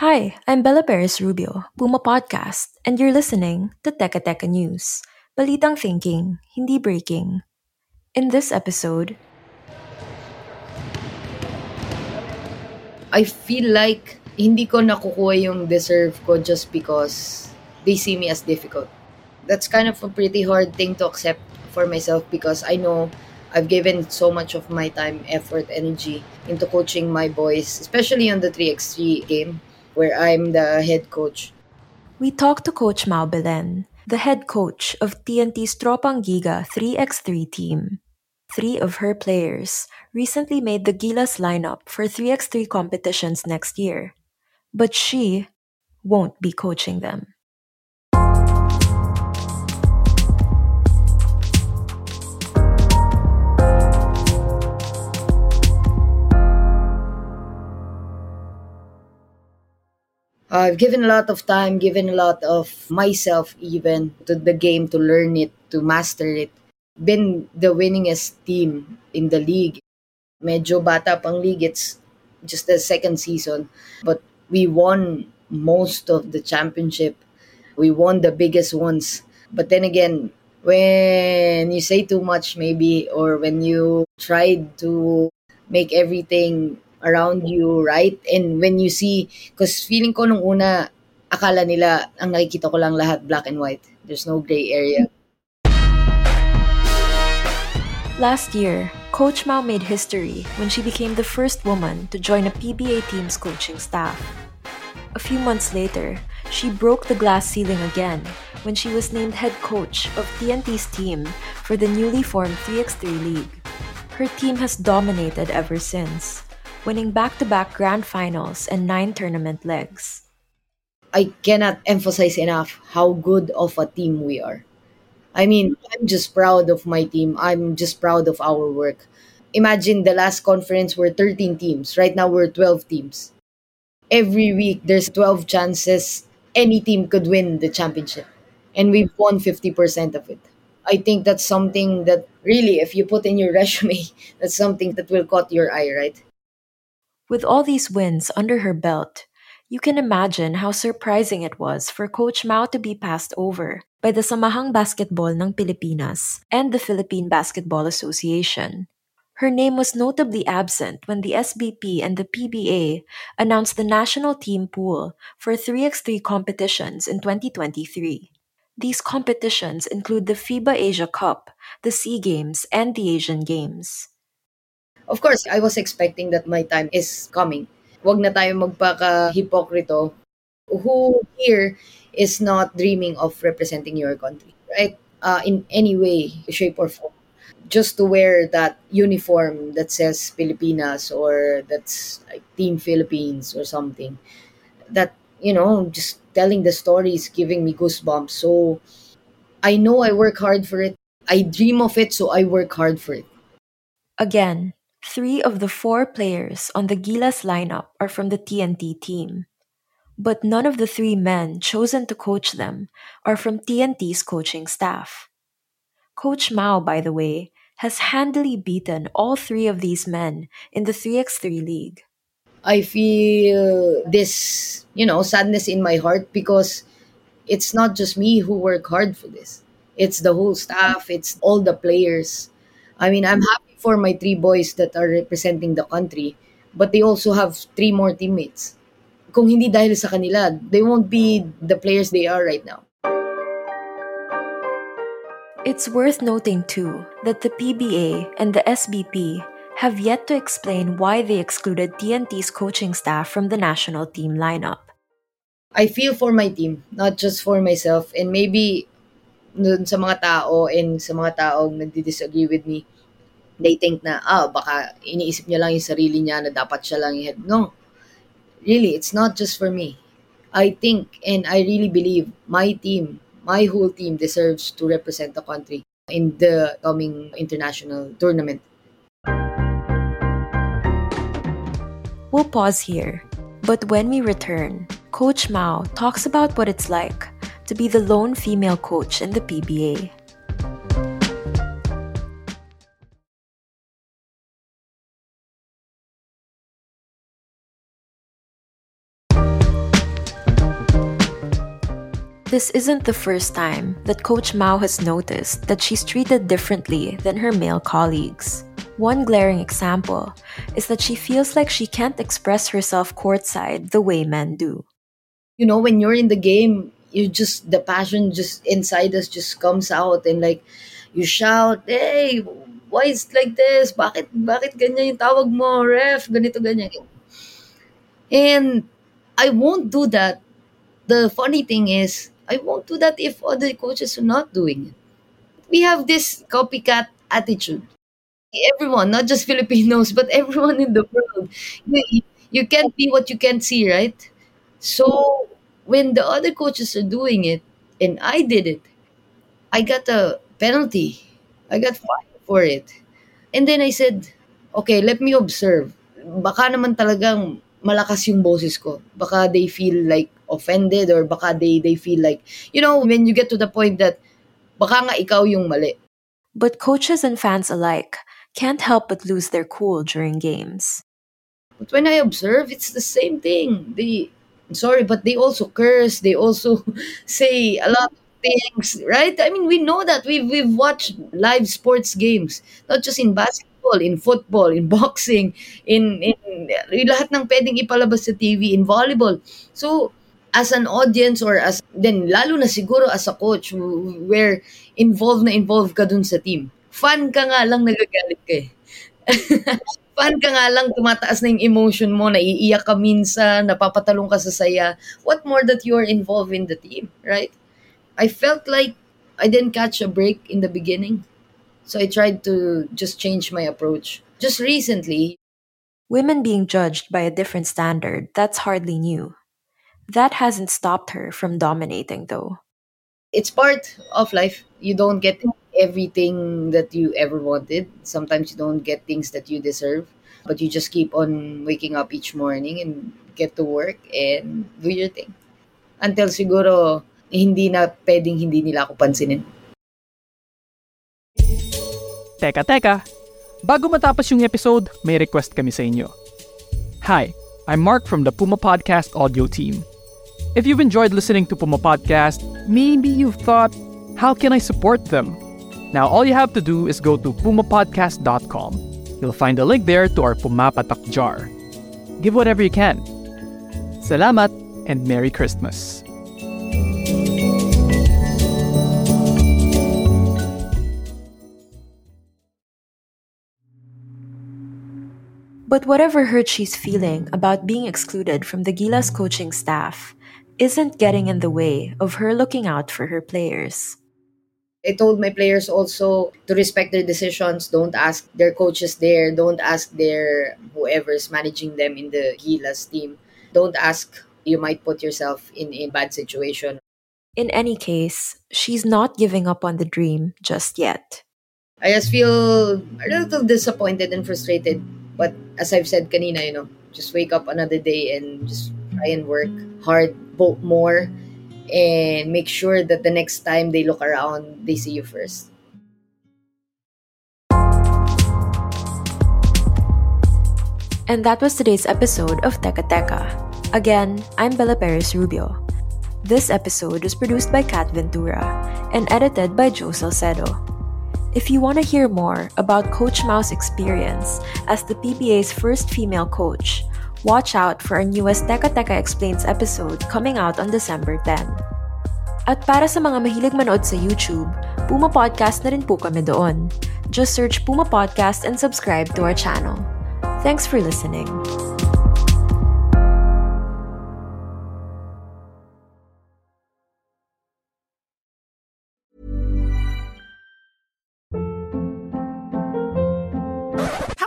Hi, I'm Bella Perez Rubio, Puma Podcast, and you're listening to Teka Teka News. Balitang thinking, hindi breaking. In this episode, I feel like hindi ko nakukuha yung deserve ko just because they see me as difficult. That's kind of a pretty hard thing to accept for myself because I know I've given so much of my time, effort, energy into coaching my boys, especially on the 3x3 game where I'm the head coach. we talked to Coach Mau Belen, the head coach of TNT's Tropang Giga 3x3 team. Three of her players recently made the Gilas lineup for 3x3 competitions next year, but she won't be coaching them. I've given a lot of time, given a lot of myself even to the game to learn it, to master it. Been the winningest team in the league. Medyo bata pang league, it's just the second season. But we won most of the championship. We won the biggest ones. But then again, when you say too much maybe or when you tried to make everything around you right and when you see because feeling ko nung una akala nila ang nakikita ko lang lahat black and white there's no gray area Last year, Coach Mau made history when she became the first woman to join a PBA team's coaching staff. A few months later, she broke the glass ceiling again when she was named head coach of TNT's team for the newly formed 3x3 League. Her team has dominated ever since, winning back to back grand finals and nine tournament legs. I cannot emphasize enough how good of a team we are. I mean, I'm just proud of my team. I'm just proud of our work. Imagine the last conference were 13 teams. Right now we're 12 teams. Every week there's 12 chances any team could win the championship. And we've won 50% of it. I think that's something that really, if you put in your resume, that's something that will caught your eye, right? With all these wins under her belt, you can imagine how surprising it was for Coach Mau to be passed over by the Samahang Basketball ng Pilipinas and the Philippine Basketball Association. Her name was notably absent when the SBP and the PBA announced the national team pool for 3x3 competitions in 2023. These competitions include the FIBA Asia Cup, the SEA Games, and the Asian Games. Of course, I was expecting that my time is coming. Huwag na tayo magpaka-hipokrito. Who here is not dreaming of representing your country, right? Uh, in any way, shape, or form. Just to wear that uniform that says Pilipinas or that's like Team Philippines or something. That, you know, just telling the story is giving me goosebumps. So I know I work hard for it. I dream of it, so I work hard for it. Again, three of the four players on the Gilas lineup are from the TNT team. But none of the three men chosen to coach them are from TNT's coaching staff. Coach Mau, by the way, has handily beaten all three of these men in the 3x3 league. I feel this, you know, sadness in my heart because it's not just me who work hard for this. It's the whole staff, it's all the players. I mean, I'm happy for my three boys that are representing the country, but they also have three more teammates. Kung hindi dahil sa kanila, they won't be the players they are right now. It's worth noting, too, that the PBA and the SBP have yet to explain why they excluded TNT's coaching staff from the national team lineup. I feel for my team, not just for myself. And maybe dun sa mga tao and sa mga taong nagdi-disagree with me, they think na, ah, baka iniisip niya lang yung sarili niya na dapat siya lang yung head. No. Really, it's not just for me. I think and I really believe my team, my whole team deserves to represent the country in the coming international tournament. We'll pause here. But when we return, Coach Mau talks about what it's like to be the lone female coach in the PBA. This isn't the first time that Coach Mau has noticed that she's treated differently than her male colleagues. One glaring example is that she feels like she can't express herself courtside the way men do. You know, when you're in the game, you just the passion just inside us just comes out and like you shout, "Hey, why is like this? Bakit bakit ganyan yung tawag mo, ref? Ganito ganyan." And I won't do that. The funny thing is, I won't do that if other coaches are not doing it. We have this copycat attitude. Everyone, not just Filipinos, but everyone in the world. You, you can't be what you can't see, right? So when the other coaches are doing it and I did it, I got a penalty. I got fined for it. And then I said, okay, let me observe. Baka naman talagang malakas yung boses ko. Baka they feel like offended or baka they, they feel like, you know, when you get to the point that baka nga ikaw yung mali. But coaches and fans alike can't help but lose their cool during games. But when I observe, it's the same thing. They, sorry, but they also curse. They also say a lot of things, right? I mean, we know that. We've, we've watched live sports games, not just in basketball, in football, in boxing, in, in, in lahat ng pwedeng ipalabas sa TV, in volleyball. So, as an audience or as, then lalo na siguro as a coach, where involved na involved ka dun sa team. Fan ka nga lang nagagalit ka eh. Fan ka nga lang, tumataas na yung emotion mo, naiiyak ka minsan, napapatalong ka sa saya. What more that you're involved in the team, right? I felt like I didn't catch a break in the beginning. So I tried to just change my approach. Just recently, Women being judged by a different standard, that's hardly new. That hasn't stopped her from dominating, though. it's part of life. You don't get everything that you ever wanted. Sometimes you don't get things that you deserve, but you just keep on waking up each morning and get to work and do your thing. Until siguro hindi na pwedeng hindi nila ako pansinin. Teka, teka. Bago matapos yung episode, may request kami sa inyo. Hi, I'm Mark from the Puma Podcast audio team. If you've enjoyed listening to Puma Podcast, maybe you've thought, how can I support them? Now, all you have to do is go to pumapodcast.com. You'll find a link there to our Pumapatak jar. Give whatever you can. Salamat and Merry Christmas. But whatever hurt she's feeling about being excluded from the Gilas coaching staff isn't getting in the way of her looking out for her players. I told my players also to respect their decisions. Don't ask their coaches there. Don't ask their whoever's managing them in the Gilas team. Don't ask. You might put yourself in a bad situation. In any case, she's not giving up on the dream just yet. I just feel a little disappointed and frustrated. But as I've said kanina, you know, just wake up another day and just try and work hard, vote more, and make sure that the next time they look around, they see you first. And that was today's episode of Teka Teka. Again, I'm Bella Perez Rubio. This episode was produced by Kat Ventura and edited by Joe Salcedo. If you want to hear more about Coach Mao's experience as the PBA's first female coach, watch out for our newest Teka Teka Explains episode coming out on December 10. At para sa mga mahilig manood sa YouTube, Puma Podcast na rin po kami doon. Just search Puma Podcast and subscribe to our channel. Thanks for listening.